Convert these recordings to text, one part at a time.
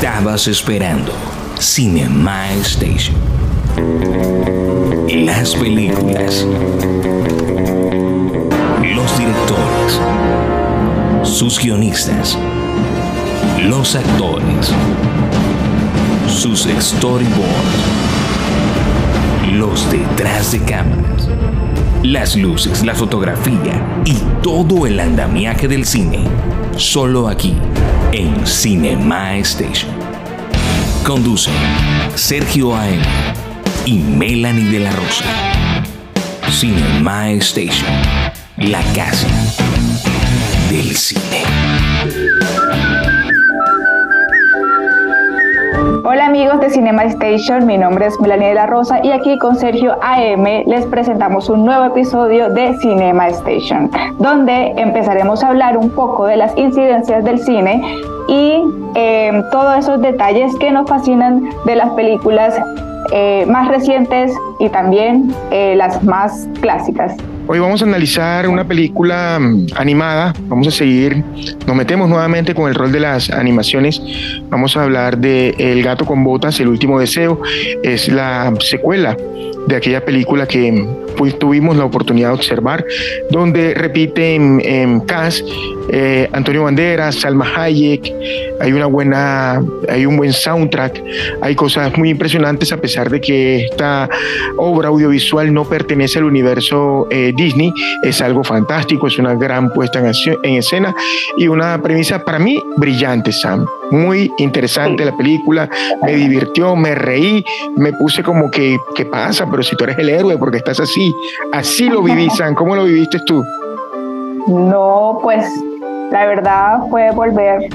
estabas esperando. Cinema Station. Las películas. Los directores. Sus guionistas. Los actores. Sus storyboards. Los detrás de cámaras. Las luces, la fotografía y todo el andamiaje del cine. Solo aquí, en Cinema Station. Conducen Sergio A.M. y Melanie de la Rosa. Cinema Station, la casa del cine. Amigos de Cinema Station, mi nombre es Melanie de la Rosa y aquí con Sergio AM les presentamos un nuevo episodio de Cinema Station, donde empezaremos a hablar un poco de las incidencias del cine y eh, todos esos detalles que nos fascinan de las películas eh, más recientes y también eh, las más clásicas. Hoy vamos a analizar una película mm, animada. Vamos a seguir, nos metemos nuevamente con el rol de las animaciones. Vamos a hablar de El gato con botas, El último deseo. Es la secuela de aquella película que pues, tuvimos la oportunidad de observar, donde repiten en cast eh, Antonio Banderas, Salma Hayek, hay una buena, hay un buen soundtrack, hay cosas muy impresionantes a pesar de que esta obra audiovisual no pertenece al universo eh, Disney, es algo fantástico, es una gran puesta en, en escena y una premisa para mí brillante, Sam. Muy interesante la película, me divirtió, me reí, me puse como que, ¿qué pasa? Pero si tú eres el héroe, porque estás así? Así lo viví. ¿Cómo lo viviste tú? No, pues la verdad fue volver,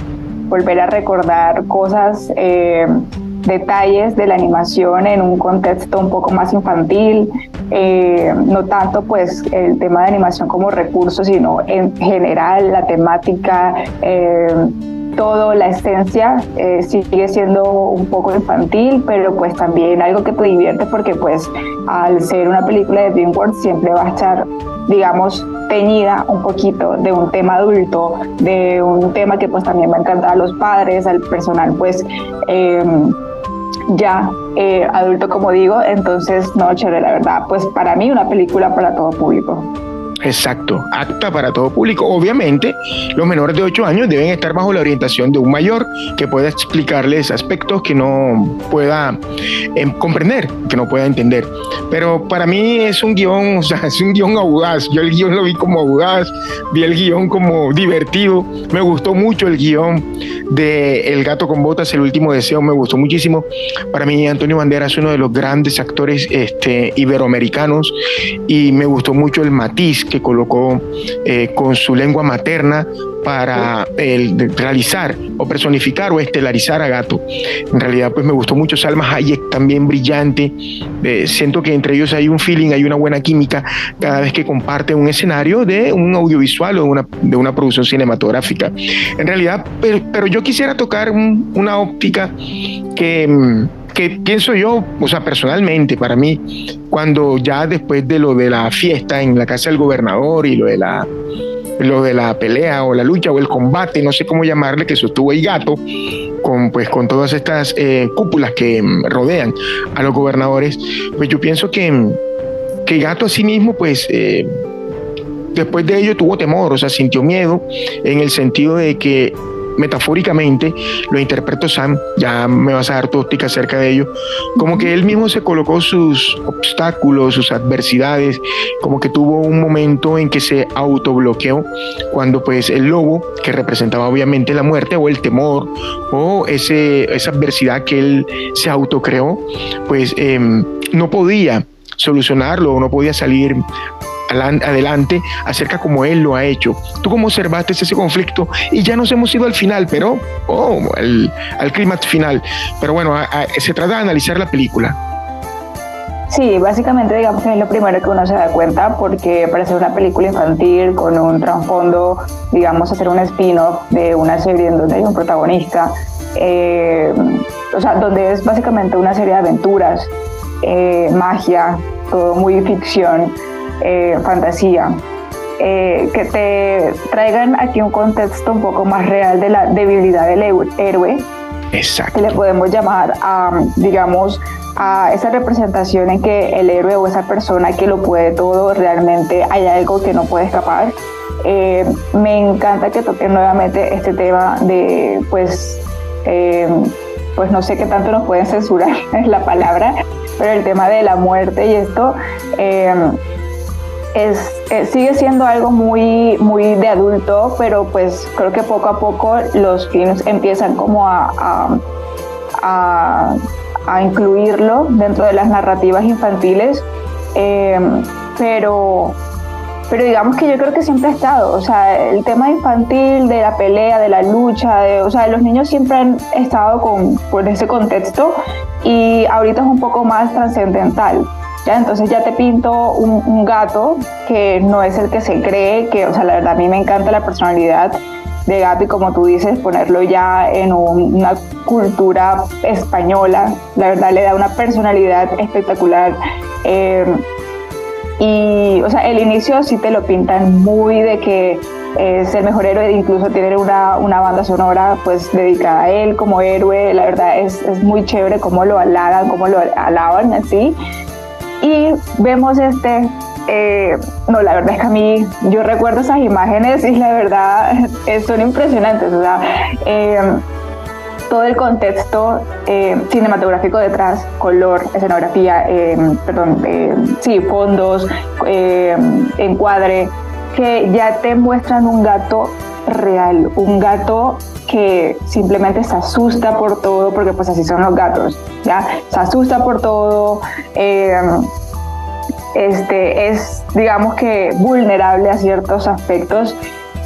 volver a recordar cosas, eh, detalles de la animación en un contexto un poco más infantil, eh, no tanto pues el tema de animación como recurso, sino en general la temática. Eh, todo, la esencia sigue siendo un poco infantil, pero pues también algo que te divierte porque pues al ser una película de DreamWorks siempre va a estar, digamos, teñida un poquito de un tema adulto, de un tema que pues también va a encantar a los padres, al personal pues em, ya eh, adulto como digo, entonces no, chévere, la verdad, pues para mí una película para todo público. Exacto, apta para todo público. Obviamente, los menores de 8 años deben estar bajo la orientación de un mayor que pueda explicarles aspectos que no pueda em, comprender, que no pueda entender. Pero para mí es un guion, o sea, es un guion audaz. Yo el guion lo vi como audaz, vi el guion como divertido. Me gustó mucho el guion de El gato con botas, El último deseo, me gustó muchísimo. Para mí, Antonio Banderas es uno de los grandes actores este, iberoamericanos y me gustó mucho el matiz que colocó eh, con su lengua materna para realizar o personificar o estelarizar a Gato. En realidad, pues me gustó mucho Salma Hayek, también brillante. Eh, siento que entre ellos hay un feeling, hay una buena química cada vez que comparten un escenario de un audiovisual o de una, de una producción cinematográfica. En realidad, pero, yo quisiera tocar una óptica que mm, que pienso yo, o sea, personalmente, para mí, cuando ya después de lo de la fiesta en la casa del gobernador y lo de la lo de la pelea o la lucha o el combate, no sé cómo llamarle, que sostuvo el gato, con, pues, con todas estas eh, cúpulas que mm, rodean a los gobernadores, pues yo pienso que, que gato a sí mismo, pues eh, después de ello tuvo temor, o sea, sintió miedo en el sentido de que metafóricamente, lo interpreto Sam, ya me vas a dar tu óptica acerca de ello, como que él mismo se colocó sus obstáculos, sus adversidades, como que tuvo un momento en que se autobloqueó, cuando pues el lobo, que representaba obviamente la muerte o el temor o ese, esa adversidad que él se autocreó, pues em, no podía solucionarlo, no podía salir adelante acerca como él lo ha hecho. ¿Tú cómo observaste ese conflicto? Y ya nos hemos ido al final, pero, oh, al clímax final. Pero bueno, se trata de analizar la película. Sí, básicamente digamos que es lo primero que uno se da cuenta porque parece una película infantil con un trasfondo, digamos, hacer un spin-off de una serie en donde hay un protagonista, eh, o sea, donde es básicamente una serie de aventuras, eh, magia, todo muy ficción. Eh, fantasía, eh, que te traigan aquí un contexto un poco más real de la debilidad del héroe Exacto. le podemos llamar a, digamos, a esa representación en que el héroe o esa persona que lo puede todo realmente hay algo que no puede escapar. Eh, me encanta que toquen nuevamente este tema de, pues, eh, pues no sé qué tanto nos pueden censurar es la palabra, pero el tema de la muerte y esto eh, es, sigue siendo algo muy, muy de adulto, pero pues creo que poco a poco los films empiezan como a, a, a, incluirlo dentro de las narrativas infantiles, pero pero digamos que yo creo que siempre ha estado, o sea, el tema infantil, de la pelea, de la lucha, de, o sea, los niños siempre han estado con, por ese contexto y ahorita es un poco más trascendental. ¿Ya? Entonces ya te pinto un, gato que no es el que se cree, que, o sea, la verdad a mí me encanta la personalidad de gato y como tú dices, ponerlo ya en una cultura española, la verdad le da una personalidad espectacular. Eh, y, o sea, el inicio sí te lo pintan muy de que es el mejor héroe, incluso tiene una, una banda sonora pues dedicada a él como héroe. La verdad es, muy chévere cómo lo halagan, cómo lo alaban así. Y vemos este eh, no, la verdad es que a mí, yo recuerdo esas imágenes y la verdad son impresionantes. O sea, eh, todo el contexto eh, cinematográfico detrás, color, escenografía, eh, perdón, eh, sí, fondos, encuadre, que ya te muestran un gato real, un gato que simplemente se asusta por todo, porque pues así son los gatos, ¿ya? Se asusta por todo, este, es digamos que vulnerable a ciertos aspectos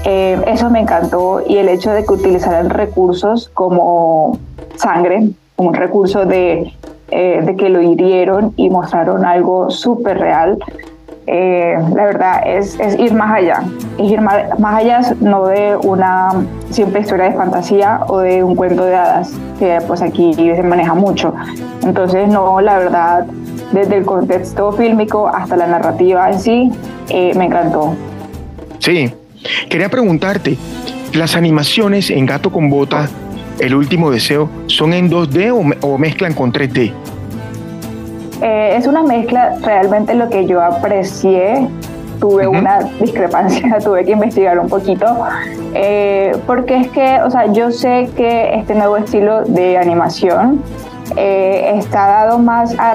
eh, eso me encantó y el hecho de que utilizaran recursos como sangre, un recurso de, eh, de que lo hirieron y mostraron algo súper real. Eh, la verdad es, es, ir más allá, es ir más, más, allá no de una simple historia de fantasía o de un cuento de hadas, que pues aquí se maneja mucho. Entonces no, la verdad, desde el contexto fílmico hasta la narrativa en sí, me encantó. Sí, Quería preguntarte, ¿las animaciones en Gato con Bota, El Último Deseo, son en 2D o, mezclan con 3D? Eh, es una mezcla, realmente lo que yo aprecié, tuve una discrepancia, tuve que investigar un poquito, eh, porque es que, o sea, yo sé que este nuevo estilo de animación eh, está dado más a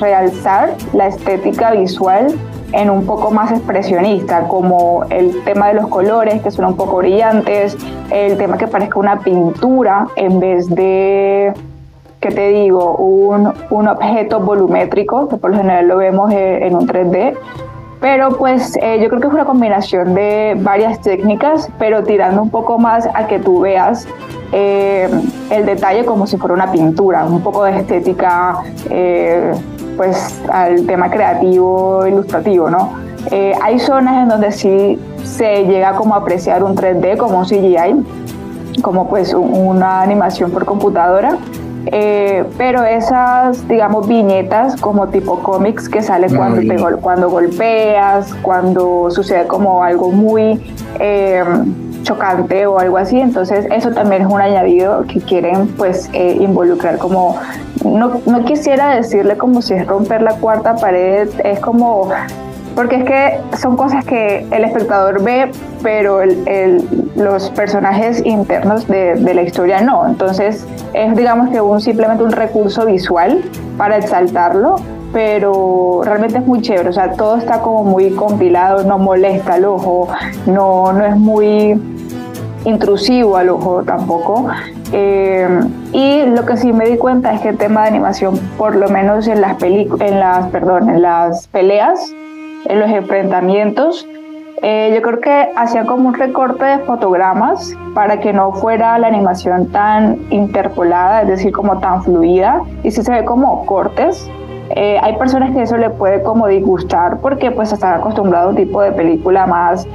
realzar la estética visual en un poco más expresionista, como el tema de los colores que son un poco brillantes, el tema que parezca una pintura en vez de, ¿qué te digo?, un, un objeto volumétrico, que por lo general lo vemos en un 3D. Pero pues eh, yo creo que es una combinación de varias técnicas, pero tirando un poco más a que tú veas eh, el detalle como si fuera una pintura, un poco de estética eh, pues al tema creativo, ilustrativo, ¿no? Eh, hay zonas en donde sí se llega como a apreciar un 3D, como un CGI, como pues una animación por computadora, eh, pero esas, digamos, viñetas como tipo cómics que sale cuando, te, cuando golpeas, cuando sucede como algo muy eh, chocante o algo así, entonces eso también es un añadido que quieren pues involucrar como no, no quisiera decirle como si es romper la cuarta pared, es como porque es que son cosas que el espectador ve, pero los personajes internos de, la historia no. Entonces es digamos que un, simplemente un recurso visual para exaltarlo, pero realmente es muy chévere. O sea, todo está como muy compilado, no molesta al ojo, no, no es muy intrusivo al ojo tampoco. Eh, y lo que sí me di cuenta es que el tema de animación, por lo menos en las, en las, perdón, en las peleas, en los enfrentamientos, eh, yo creo que hacía como un recorte de fotogramas para que no fuera la animación tan interpolada, es decir, como tan fluida, y sí se ve como cortes. Eh, hay personas que eso le puede como disgustar porque pues están acostumbrados a un tipo de película más,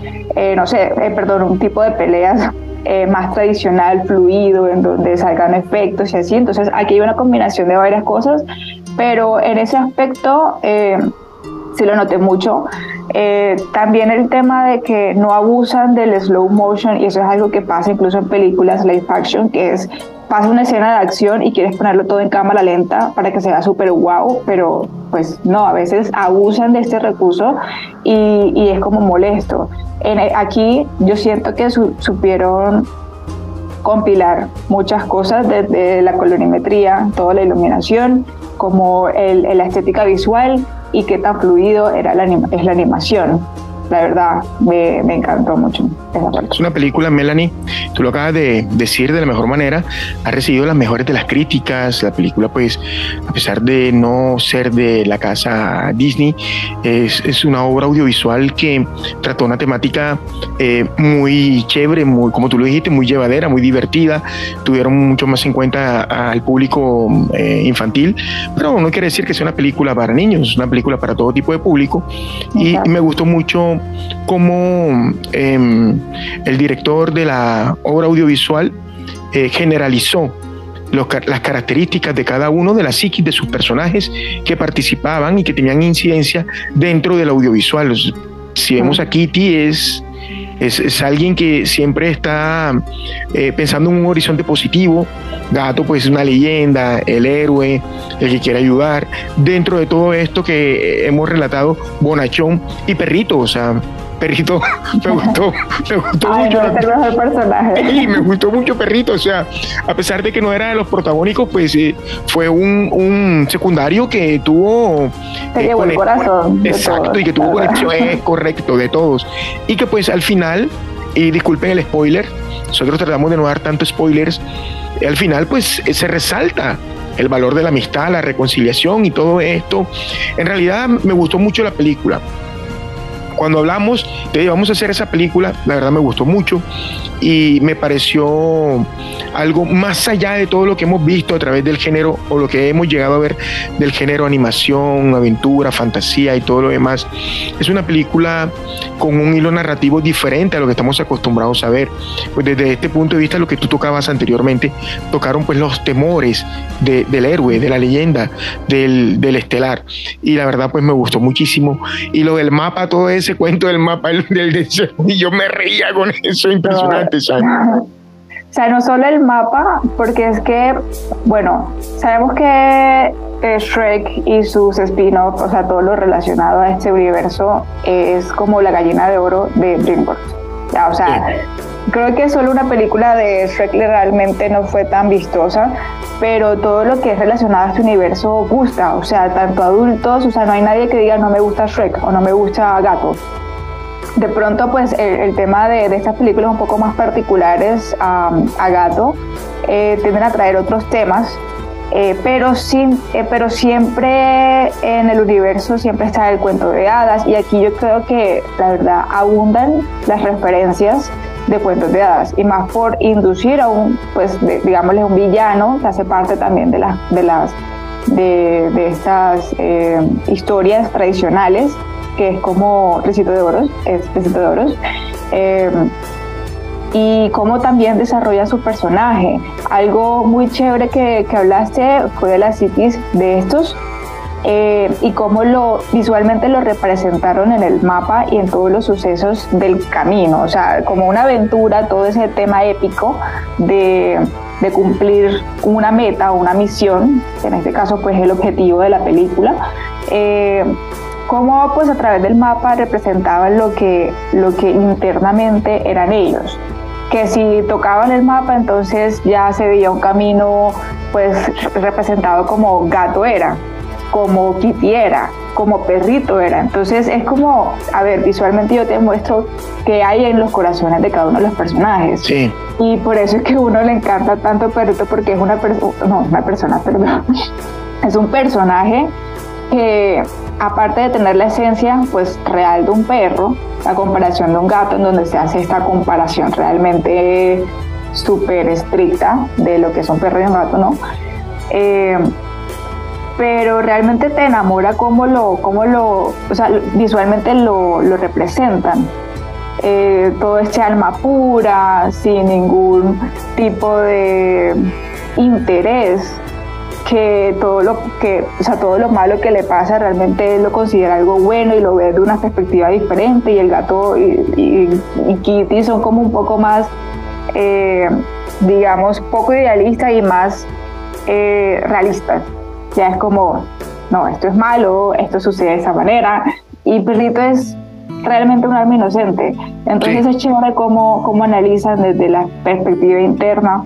no sé, perdón, un tipo de peleas eh, más tradicional, fluido, en donde salgan efectos y así. Entonces aquí hay una combinación de varias cosas, pero en ese aspecto eh, sí lo noté mucho. Eh, también el tema de que no abusan del slow motion y eso es algo que pasa incluso en películas live action, que es pasa una escena de acción y quieres ponerlo todo en cámara lenta para que sea súper guau, pero pues no, a veces abusan de este recurso y, y es como molesto. En, aquí yo siento que supieron compilar muchas cosas desde la colorimetría, toda la iluminación, como el, la estética visual y qué tan fluido era la, es la animación. La verdad me, encantó mucho Es una película, Melanie, tú lo acabas de decir de la mejor manera, ha recibido las mejores de las críticas, la película pues a pesar de no ser de la casa Disney, es, es una obra audiovisual que trató una temática eh, muy chévere, muy, como tú lo dijiste, muy llevadera, muy divertida, tuvieron mucho más en cuenta al público eh, infantil, pero no quiere decir que sea una película para niños, es una película para todo tipo de público y me gustó mucho cómo em, el director de la obra audiovisual eh, generalizó las características de cada uno de la psiquis de sus personajes que participaban y que tenían incidencia dentro del audiovisual. Si vemos a Kitty es, es, alguien que siempre está eh, pensando en un horizonte positivo, Gato pues es una leyenda, el héroe, el que quiere ayudar. Dentro de todo esto que hemos relatado, Bonachón y Perrito, o sea, Perrito me gustó, me gustó mucho. el personaje. me gustó mucho Perrito, o sea, a pesar de que no era de los protagónicos, pues eh, fue un, secundario que tuvo... Te llevó el corazón. Exacto, y que tuvo conexión, es correcto, de todos. Y que pues al final, y disculpen el spoiler, nosotros tratamos de no dar tantos spoilers, al final pues se resalta el valor de la amistad, la reconciliación y todo esto. En realidad me gustó mucho la película. Cuando hablamos de vamos a hacer esa película, la verdad me gustó mucho y me pareció algo más allá de todo lo que hemos visto a través del género o lo que hemos llegado a ver del género animación, aventura, fantasía y todo lo demás. Es una película con un hilo narrativo diferente a lo que estamos acostumbrados a ver. Pues desde este punto de vista, lo que tú tocabas anteriormente, tocaron pues los temores del héroe, de la leyenda, del, del, estelar. Y la verdad pues me gustó muchísimo. Y lo del mapa, todo ese cuento del mapa del, del, y yo me reía con eso, impresionante. O sea, no solo el mapa, porque es que, bueno, sabemos que Shrek y sus spin-offs, o sea, todo lo relacionado a este universo es como la gallina de oro de DreamWorks. Ya, o sea, creo que solo una película de Shrek realmente no fue tan vistosa, pero todo lo que es relacionado a este universo gusta, o sea, tanto adultos, o sea, no hay nadie que diga no me gusta Shrek o no me gusta Gato de pronto pues el, tema de, estas películas un poco más particulares a Gato eh, tienden a traer otros temas, eh, pero, sin, eh, pero siempre en el universo siempre está el cuento de hadas y aquí yo creo que la verdad abundan las referencias de cuentos de hadas y más por inducir a un, pues digámosle un villano que hace parte también de las, de las de, estas historias tradicionales que es como Recito de Oros, es Recito de Oros. Em, y cómo también desarrolla su personaje. Algo muy chévere que, que hablaste fue de las cities de estos eh, y cómo lo visualmente lo representaron en el mapa y en todos los sucesos del camino, o sea, como una aventura, todo ese tema épico de, de cumplir una meta o una misión, en este caso pues es el objetivo de la película. Eh, cómo pues a través del mapa representaban lo que, lo que internamente eran ellos. Que si tocaban el mapa entonces ya se veía un camino pues representado como gato era, como kitty era, como perrito era. Entonces es como, a ver, visualmente yo te muestro qué hay en los corazones de cada uno de los personajes. Sí. Y por eso es que a uno le encanta tanto perrito porque es una persona, no, una persona, perdón, es un personaje que aparte de tener la esencia pues real de un perro, la comparación de un gato en donde se hace esta comparación realmente súper estricta de lo que es un perro y un gato, ¿no? Eh, pero realmente te enamora cómo lo, cómo lo, o sea, visualmente lo, lo representan. Eh, todo este alma pura, sin ningún tipo de interés que todo lo que, o sea, todo lo malo que le pasa realmente él lo considera algo bueno y lo ve de una perspectiva diferente y el gato y, Kitty son como un poco más, eh, digamos, poco idealistas y más eh, realistas. Ya es como, no, esto es malo, esto sucede de esa manera y Perrito es realmente un alma inocente. Entonces es chévere cómo, cómo analizan desde la perspectiva interna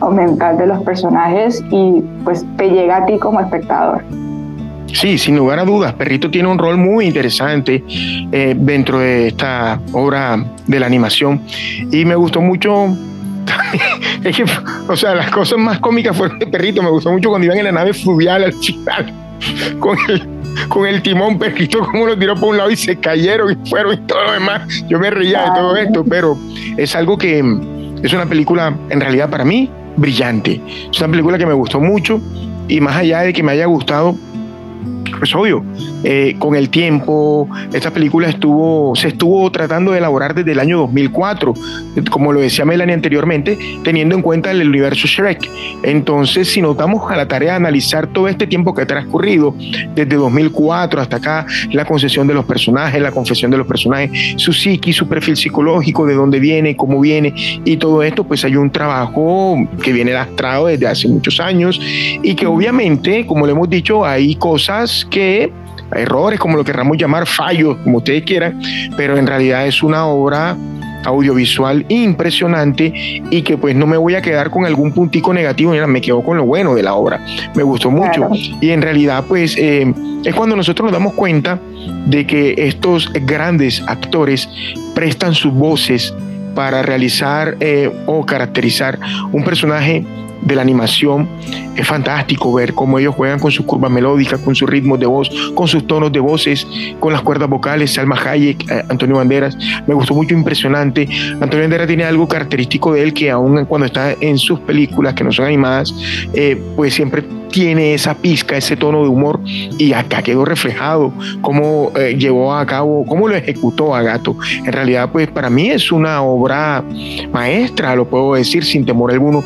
o mental de los personajes y pues te llega a ti como espectador. Sí, sin lugar a dudas, Perrito tiene un rol muy interesante eh, dentro de esta obra de la animación y me gustó mucho es que, o sea, las cosas más cómicas fueron de Perrito. Me gustó mucho cuando iban en la nave fluvial al final con el, con el timón, Perrito, como lo tiró por un lado y se cayeron y fueron y todo lo demás. Yo me reía de todo esto, pero es algo que es una película, en realidad, para mí, brillante. Es una película que me gustó mucho y más allá de que me haya gustado, pues obvio, eh, con el tiempo, esta película estuvo, se estuvo tratando de elaborar desde el año 2004, como lo decía Melanie anteriormente, teniendo en cuenta el universo Shrek. Entonces, si nos damos a la tarea de analizar todo este tiempo que ha transcurrido, desde 2004 hasta acá, la concesión de los personajes, la confesión de los personajes, su psiqui, su perfil psicológico, de dónde viene, cómo viene, y todo esto, pues hay un trabajo que viene lastrado desde hace muchos años y que obviamente, como le hemos dicho, hay cosas que errores, como lo querramos llamar, fallos, como ustedes quieran, pero en realidad es una obra audiovisual impresionante y que pues no me voy a quedar con algún puntico negativo, me quedo con lo bueno de la obra, me gustó mucho. Y en realidad pues eh, es cuando nosotros nos damos cuenta de que estos grandes actores prestan sus voces para realizar eh, o caracterizar un personaje de la animación. Es fantástico ver cómo ellos juegan con sus curvas melódicas, con sus ritmos de voz, con sus tonos de voces, con las cuerdas vocales. Salma Hayek, eh, Antonio Banderas, me gustó mucho, impresionante. Antonio Banderas tiene algo característico de él que aún cuando está en sus películas que no son animadas, eh, pues siempre tiene esa pizca, ese tono de humor y acá quedó reflejado cómo eh, llevó a cabo, cómo lo ejecutó a Gato. En realidad, pues para mí es una obra maestra, lo puedo decir sin temor alguno.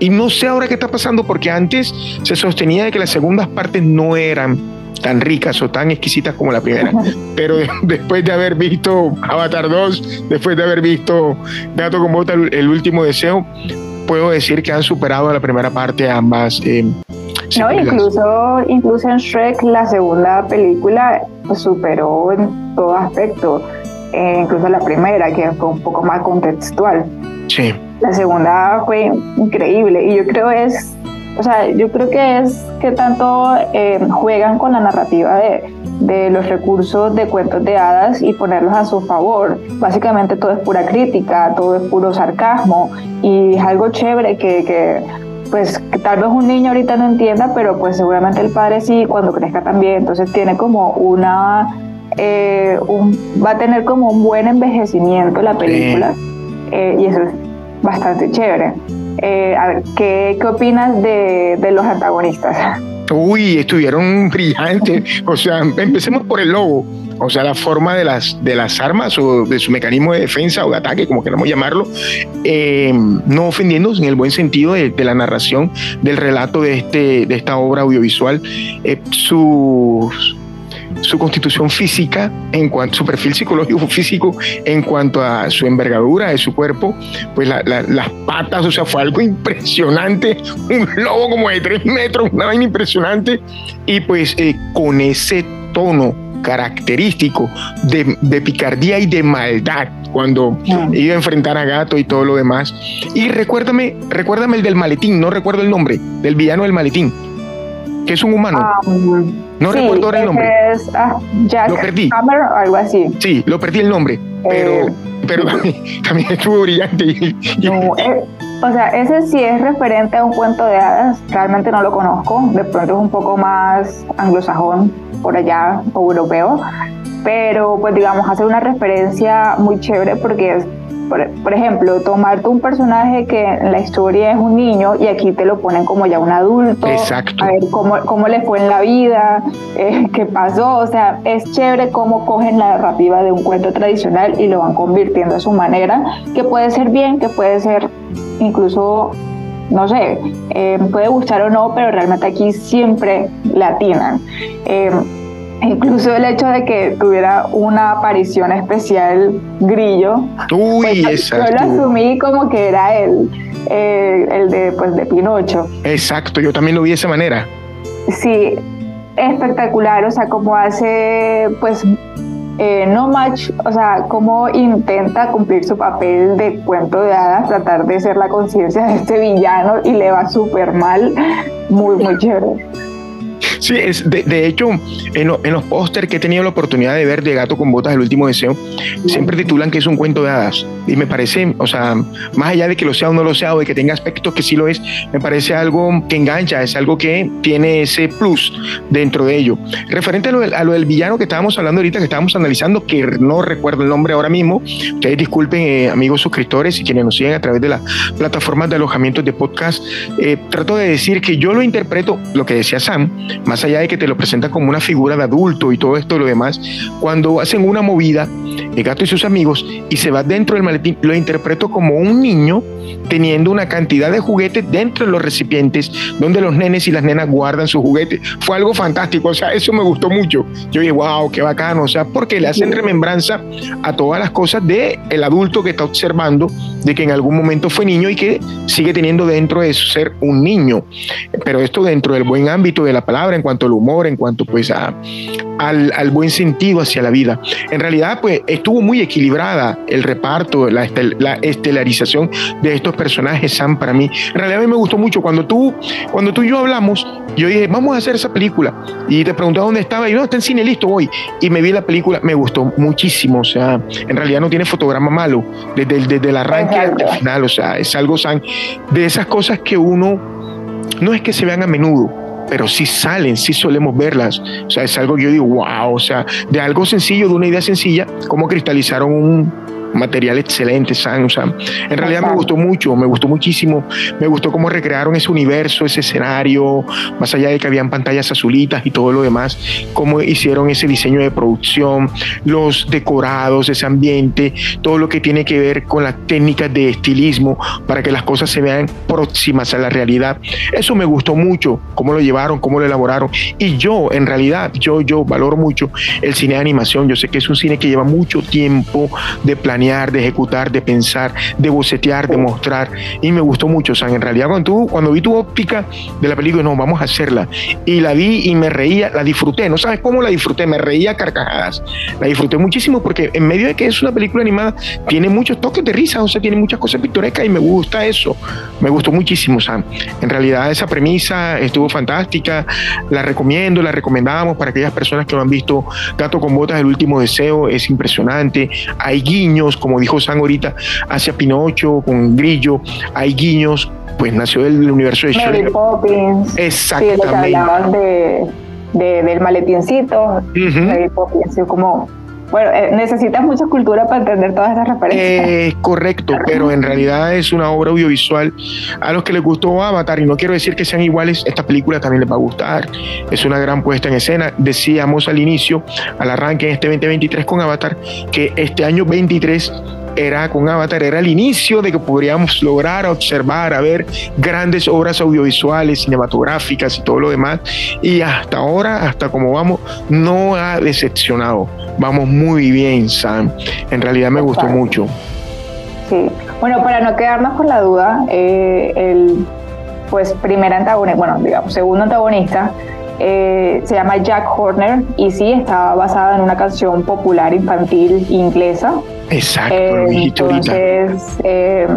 Y no sé ahora qué está pasando porque antes se sostenía de que las segundas partes no eran tan ricas o tan exquisitas como la primera. Pero después de haber visto Avatar 2, después de haber visto Gato con Bota, el último deseo, puedo decir que han superado a la primera parte ambas eh, no, incluso, incluso en Shrek, la segunda película superó en todo aspecto, eh, incluso la primera, que fue un poco más contextual. Sí. La segunda fue increíble y yo creo es, o sea, yo creo que es que tanto eh, juegan con la narrativa de, de los recursos de cuentos de hadas y ponerlos a su favor. Básicamente todo es pura crítica, todo es puro sarcasmo y es algo chévere que, que pues que tal vez un niño ahorita no entienda, pero pues seguramente el padre sí cuando crezca también. Entonces tiene como una, eh, un, va a tener como un buen envejecimiento la película eh, y eso es bastante chévere. Eh, a ver, ¿qué, qué opinas de, de los antagonistas? Uy, estuvieron brillantes. O sea, empecemos por el lobo o sea, la forma de las, de las armas o de su mecanismo de defensa o de ataque, como queramos llamarlo, eh, no ofendiendo en el buen sentido de, la narración del relato de, este, de esta obra audiovisual, eh, su, constitución física, en cuanto su perfil psicológico físico, en cuanto a su envergadura de su cuerpo, pues las patas, o sea, fue algo impresionante, un lobo como de tres metros, una vaina impresionante, y pues eh, con ese tono característico de, picardía y de maldad cuando iba a enfrentar a Gato y todo lo demás. Y recuérdame, recuérdame el del maletín, no recuerdo el nombre, del villano del maletín, que es un humano. Ah, no recuerdo ahora el nombre. Ah, lo perdí. algo así. Sí, lo perdí el nombre, pero, eh, pero también, estuvo brillante. No, eh, o sea, ese sí es referente a un cuento de hadas, realmente no lo conozco, de pronto es un poco más anglosajón por allá, o europeo, pero pues digamos, hace una referencia muy chévere porque es, por, ejemplo, tomarte un personaje que en la historia es un niño y aquí te lo ponen como ya un adulto, Exacto. a ver cómo, cómo le fue en la vida, eh, qué pasó, o sea, es chévere cómo cogen la narrativa de un cuento tradicional y lo van convirtiendo a su manera, que puede ser bien, que puede ser incluso no sé, eh, puede gustar o no, pero realmente aquí siempre latinan. Eh, incluso el hecho de que tuviera una aparición especial Grillo, Uy, pues, yo lo asumí como que era él, eh, el de, pues, de Pinocho. Exacto, yo también lo vi de esa manera. Sí, espectacular, o sea, como hace, pues, eh, no match, o sea, cómo intenta cumplir su papel de cuento de hadas, tratar de ser la conciencia de este villano y le va súper mal, muy, muy chévere. Sí, es de, hecho, en, los pósters que he tenido la oportunidad de ver de Gato con Botas, el último deseo, siempre titulan que es un cuento de hadas. Y me parece, o sea, más allá de que lo sea o no lo sea, o de que tenga aspectos que sí lo es, me parece algo que engancha, es algo que tiene ese plus dentro de ello. Referente a lo, del, villano que estábamos hablando ahorita, que estábamos analizando, que no recuerdo el nombre ahora mismo, ustedes disculpen, eh, amigos suscriptores y quienes nos siguen a través de las plataformas de alojamiento de podcast, eh, trato de decir que yo lo interpreto, lo que decía Sam, más allá de que te lo presentan como una figura de adulto y todo esto y lo demás, cuando hacen una movida, el gato y sus amigos, y se va dentro del maletín, lo interpreto como un niño teniendo una cantidad de juguetes dentro de los recipientes donde los nenes y las nenas guardan sus juguetes. Fue algo fantástico, o sea, eso me gustó mucho. Yo dije, wow, qué bacano, o sea, porque le hacen remembranza a todas las cosas de el adulto que está observando de que en algún momento fue niño y que sigue teniendo dentro de su ser un niño. Pero esto dentro del buen ámbito de la palabra, en cuanto al humor, en cuanto pues a, al, buen sentido hacia la vida. En realidad, pues estuvo muy equilibrada el reparto, la, la estelarización de estos personajes, Sam, para mí. En realidad me gustó mucho. Cuando tú, cuando tú y yo hablamos, yo dije, vamos a hacer esa película. Y te pregunté dónde estaba. Y no, está en cine, listo, voy. Y me vi la película, me gustó muchísimo. O sea, en realidad no tiene fotograma malo desde desde el arranque el final. O sea, es algo, Sam, de esas cosas que uno no es que se vean a menudo, pero sí salen, sí solemos verlas. O sea, es algo que yo digo, wow, o sea, de algo sencillo, de una idea sencilla, cómo cristalizaron un, material excelente, San. O sea, en realidad me gustó mucho, me gustó muchísimo. Me gustó cómo recrearon ese universo, ese escenario, más allá de que habían pantallas azulitas y todo lo demás, cómo hicieron ese diseño de producción, los decorados, ese ambiente, todo lo que tiene que ver con las técnicas de estilismo para que las cosas se vean próximas a la realidad. Eso me gustó mucho, cómo lo llevaron, cómo lo elaboraron. Y yo, en realidad, yo, yo valoro mucho el cine de animación. Yo sé que es un cine que lleva mucho tiempo de planear de ejecutar, de pensar, de bocetear, de mostrar. Y me gustó mucho. Sea, en realidad, cuando, tú, cuando vi tu óptica de la película, no, vamos a hacerla. Y la vi y me reía, la disfruté. No sabes cómo la disfruté, me reía carcajadas. La disfruté muchísimo porque en medio de que es una película animada, tiene muchos toques de risa, o sea, tiene muchas cosas pintorescas y me gusta eso. Me gustó muchísimo. Sea, en realidad esa premisa estuvo fantástica. La recomiendo, la recomendamos para aquellas personas que no han visto Gato con Botas, el último deseo. Es impresionante. Hay guiños como dijo San ahorita, hacia Pinocho, con Grillo, hay guiños, pues nació del universo de Mary Poppins. Exactamente. Sí, de, del maletincito, Mary Poppins, como bueno, eh, necesitas mucha cultura para entender todas estas referencias. Eh, correcto, pero en realidad es una obra audiovisual. A los que les gustó Avatar, y no quiero decir que sean iguales, esta película también les va a gustar. Es una gran puesta en escena. Decíamos al inicio, al arranque en este 2023 con Avatar, que este año 23 era con Avatar, era el inicio de que podríamos lograr observar, a ver grandes obras audiovisuales, cinematográficas y todo lo demás. Y hasta ahora, hasta como vamos, no ha decepcionado. Vamos muy bien, Sam. En realidad me gustó mucho. Sí. Bueno, para no quedarnos con la duda, eh, el pues primer antagonista, bueno, digamos, segundo antagonista, eh, se llama Jack Horner y sí, estaba basada en una canción popular infantil inglesa Exacto, lo Entonces, eh,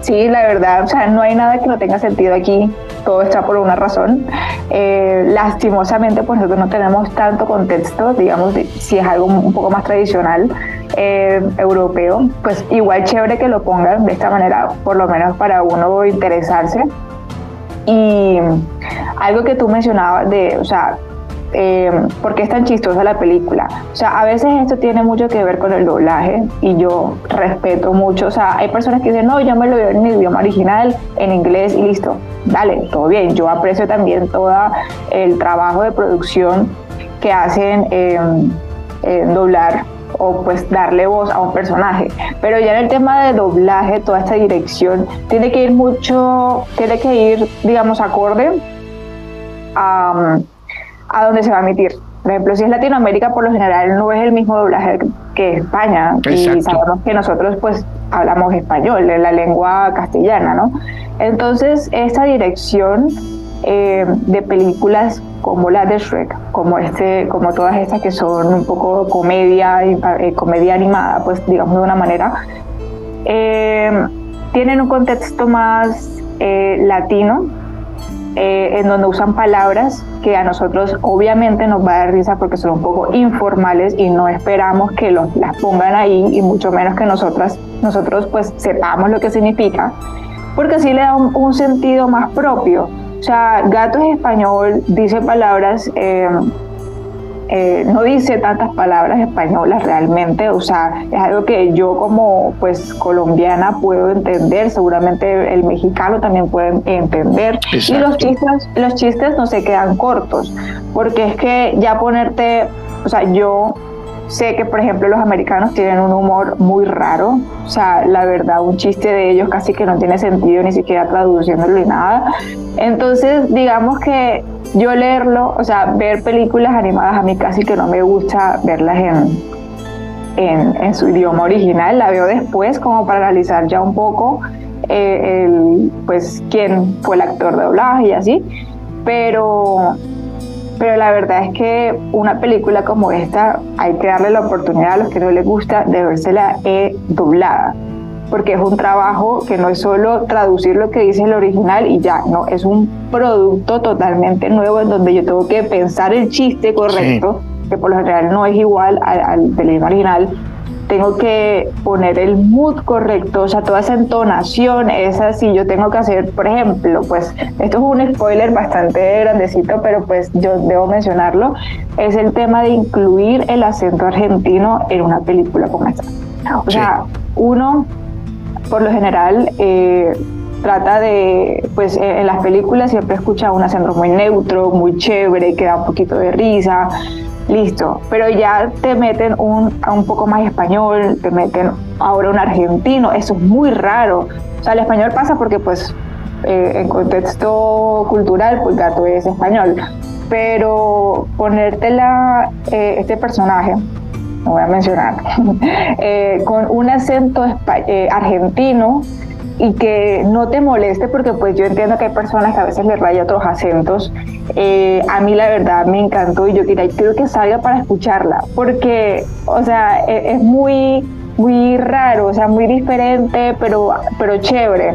sí, la verdad, o sea, no hay nada que no tenga sentido aquí, todo está por una razón. Eh, lastimosamente, pues nosotros no tenemos tanto contexto, digamos, si es algo un poco más tradicional eh, europeo, pues igual chévere que lo pongan de esta manera, por lo menos para uno interesarse. Y algo que tú mencionabas de, o sea, eh, por qué es tan chistosa la película. O sea, a veces esto tiene mucho que ver con el doblaje y yo respeto mucho. O sea, hay personas que dicen, no, yo me lo veo en el idioma original, en inglés y listo. Dale, todo bien. Yo aprecio también todo el trabajo de producción que hacen en doblar o pues darle voz a un personaje. Pero ya en el tema de doblaje, toda esta dirección tiene que ir mucho, tiene que ir, digamos, acorde a, a donde se va a emitir. Por ejemplo, si es Latinoamérica, por lo general no es el mismo doblaje que España. Y sabemos que nosotros pues hablamos español, la lengua castellana, ¿no? Entonces, esta dirección eh, de películas como la de Shrek, como este, como todas estas que son un poco comedia, eh, comedia animada, pues digamos de una manera, eh, tienen un contexto más latino, en donde usan palabras que a nosotros obviamente nos va a dar risa porque son un poco informales y no esperamos que los, las pongan ahí y mucho menos que nosotras, nosotros pues sepamos lo que significa, porque así le da un sentido más propio. O sea, gato es español, dice palabras, eh, eh, no dice tantas palabras españolas realmente, o sea, es algo que yo como pues colombiana puedo entender, seguramente el mexicano también puede entender. Y los chistes, los chistes no se quedan cortos, porque es que ya ponerte, o sea, yo Sé que, por ejemplo, los americanos tienen un humor muy raro. O sea, la verdad, un chiste de ellos casi que no tiene sentido ni siquiera traduciéndolo ni nada. Entonces, digamos que yo leerlo, o sea, ver películas animadas a mí casi que no me gusta verlas en, en, en su idioma original. La veo después como para analizar ya un poco eh, el, pues, quién fue el actor de doblaje y así. Pero pero la verdad es que una película como esta hay que darle la oportunidad a los que no les gusta de vérsela e doblada, porque es un trabajo que no es solo traducir lo que dice el original y ya, no, es un producto totalmente nuevo en donde yo tengo que pensar el chiste correcto, que por lo general no es igual al, al del original, tengo que poner el mood correcto, o sea, toda esa entonación, esa si yo tengo que hacer, por ejemplo, pues esto es un spoiler bastante grandecito, pero pues yo debo mencionarlo, es el tema de incluir el acento argentino en una película como esta. O sea, uno, por lo general, eh, trata de, pues en las películas siempre escucha un acento muy neutro, muy chévere, que da un poquito de risa, listo, pero ya te meten un, un poco más español, te meten ahora un argentino, eso es muy raro. O sea, el español pasa porque pues eh, en contexto cultural, pues gato es español, pero ponértela eh, este personaje, no voy a mencionar, eh, con un acento argentino y que no te moleste porque pues yo entiendo que hay personas que a veces le raya otros acentos. Eh, a mí la verdad me encantó y yo quiero que salga para escucharla porque, o sea, e, es, muy, muy raro, o sea, muy diferente, pero, pero chévere.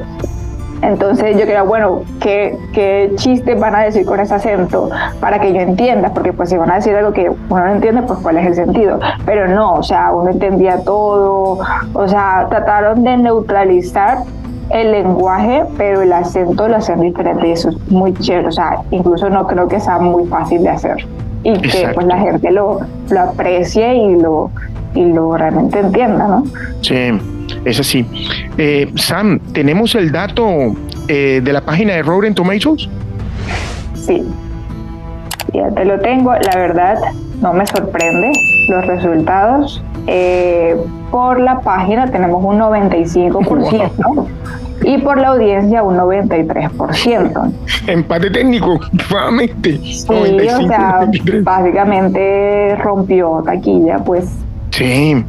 Entonces yo quería, bueno, ¿qué, ¿qué chistes van a decir con ese acento para que yo entienda? Porque pues si van a decir algo que uno no entiende, pues cuál es el sentido. Pero no, o sea, uno entendía todo, o sea, trataron de neutralizar el lenguaje, pero el acento lo hacen diferente y eso es muy chévere. O sea, incluso no creo que sea muy fácil de hacer y que pues la gente lo, lo aprecie y lo, y lo realmente entienda, ¿no? Sí, es así. Eh, Sam, ¿tenemos el dato eh, de la página de Rotten Tomatoes? Sí, ya te lo tengo. La verdad, no me sorprende los resultados. Eh, por la página tenemos un 95% y por la audiencia un 93%. Empate técnico, nuevamente. Sí, o sea, básicamente rompió taquilla, pues. Sí,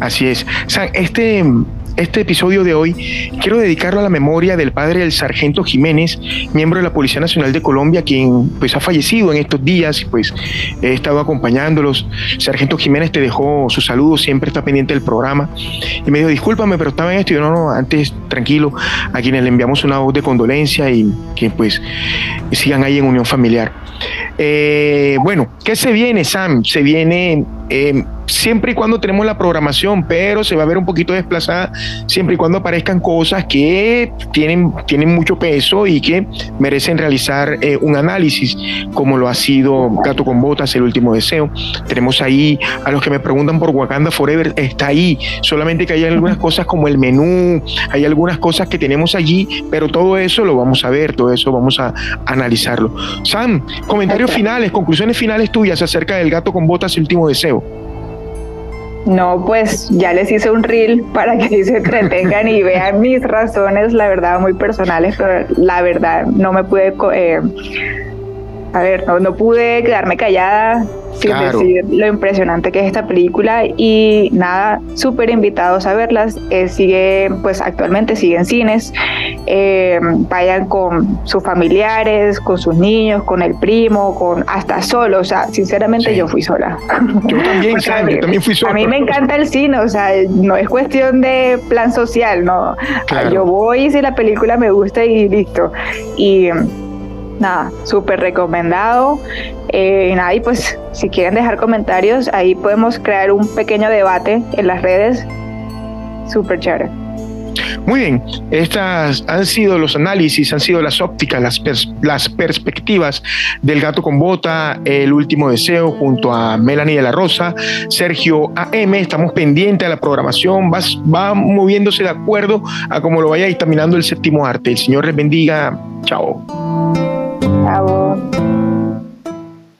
así es. O sea, este este episodio de hoy quiero dedicarlo a la memoria del padre del sargento Jiménez, miembro de la Policía Nacional de Colombia, quien pues ha fallecido en estos días y pues he estado acompañándolos. Sargento Jiménez te dejó su saludo, siempre está pendiente del programa y me dijo, discúlpame, pero estaba en esto y yo no, no, antes tranquilo, a quienes le enviamos una voz de condolencia y que pues sigan ahí en unión familiar. Eh, bueno, ¿qué se viene, Sam? Se viene eh, siempre y cuando tenemos la programación, pero se va a ver un poquito desplazada siempre y cuando aparezcan cosas que tienen, tienen mucho peso y que merecen realizar eh, un análisis, como lo ha sido Gato con Botas, el último deseo. Tenemos ahí a los que me preguntan por Wakanda Forever, está ahí, solamente que hay algunas cosas como el menú, hay algunas cosas que tenemos allí, pero todo eso lo vamos a ver, todo eso vamos a analizarlo. Sam, comentarios finales, conclusiones finales tuyas acerca del Gato con Botas, el último deseo. No, pues ya les hice un reel para que se entretengan y vean mis razones, la verdad, muy personales, pero la verdad no me pude eh, a ver, no, pude quedarme callada sin decir lo impresionante que es esta película y nada, súper invitados a verlas. Eh, sigue, pues actualmente sigue en cines. Eh, vayan con sus familiares, con sus niños, con el primo, con hasta solo. O sea, sinceramente yo fui sola. Yo también, yo también fui sola. A mí me encanta el cine, o sea, no es cuestión de plan social, no. Yo voy si la película me gusta y listo. Y nada, súper recomendado. Eh, nada, y pues si quieren dejar comentarios, ahí podemos crear un pequeño debate en las redes. Súper chévere. Muy bien, estas han sido los análisis, han sido las ópticas, las, las perspectivas del gato con bota, el último deseo junto a Melanie de la Rosa, Sergio AM, estamos pendientes de la programación, va, va moviéndose de acuerdo a cómo lo vaya dictaminando el séptimo arte. El Señor les bendiga, chao. Chao.